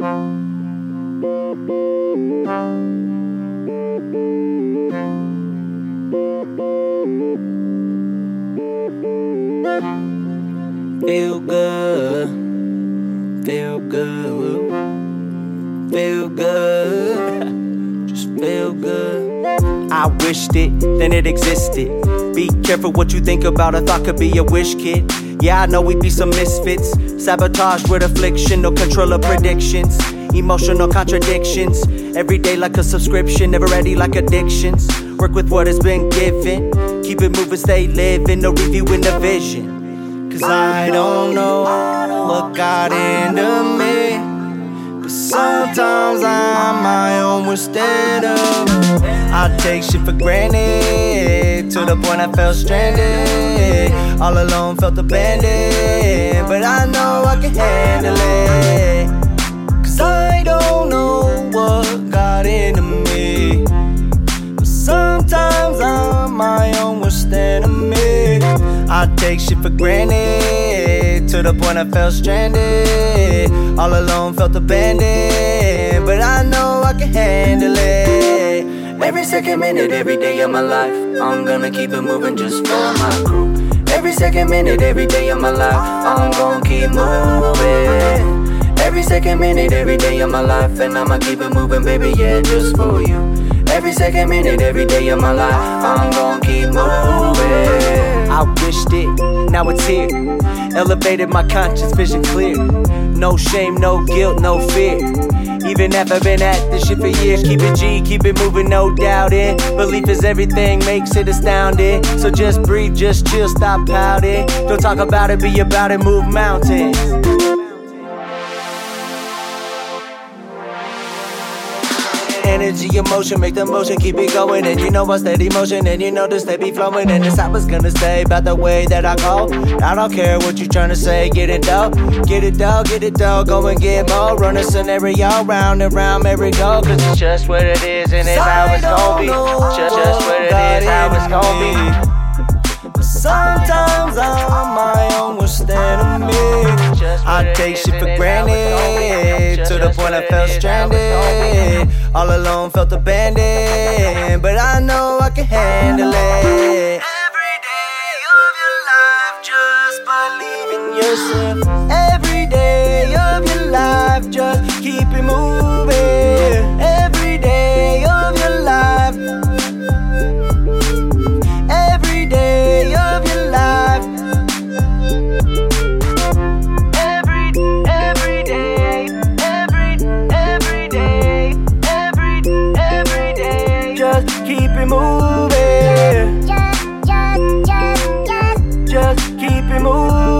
Feel good, feel good, feel good, just feel good. I wished it, then it existed. Be careful what you think about a thought could be a wish kid. Yeah, I know we be some misfits. Sabotage with affliction, no control of predictions. Emotional contradictions. Every day like a subscription, never ready like addictions. Work with what has been given. Keep it moving, stay living, no reviewing the vision. Cause I don't know what got into me. But sometimes I'm my own worst enemy. I take shit for granted to the point I felt stranded. All alone, felt abandoned. But I know I can handle it. Cause I don't know what got into me. But sometimes I'm my own worst enemy. I take shit for granted to the point I felt stranded. All alone, felt abandoned. But I know I can handle it. Every second, minute, every day of my life, I'm gonna keep it moving just for my crew. Every second, minute, every day of my life, I'm gonna keep moving. Every second, minute, every day of my life, and I'ma keep it moving, baby, yeah, just for you. Every second, minute, every day of my life, I'm gonna keep moving. Now it's here. Elevated my conscience, vision clear. No shame, no guilt, no fear. Even after been at this shit for years, keep it G, keep it moving, no doubting. Belief is everything, makes it astounding. So just breathe, just chill, stop pouting. Don't talk about it, be about it, move mountains. Energy, emotion, make the motion, keep it going. And you know I steady motion, and you know this steady be flowing. And this I was gonna say about the way that I go. I don't care what you tryna say, get it though. Get it though, get it though, go and get more. Run a scenario round and round, merry go. Cause it's just what it is, and it's how it's gonna be. Just, just what it is, how it's gonna be. Sometimes I'm my own worst enemy. I take shit for granted point I felt stranded. All alone, felt abandoned, but I know I can handle it. Every day of your life, just believe in yourself. Every day of your life, just keep it moving. keep it moving. Just, just, just, just, just keep it moving.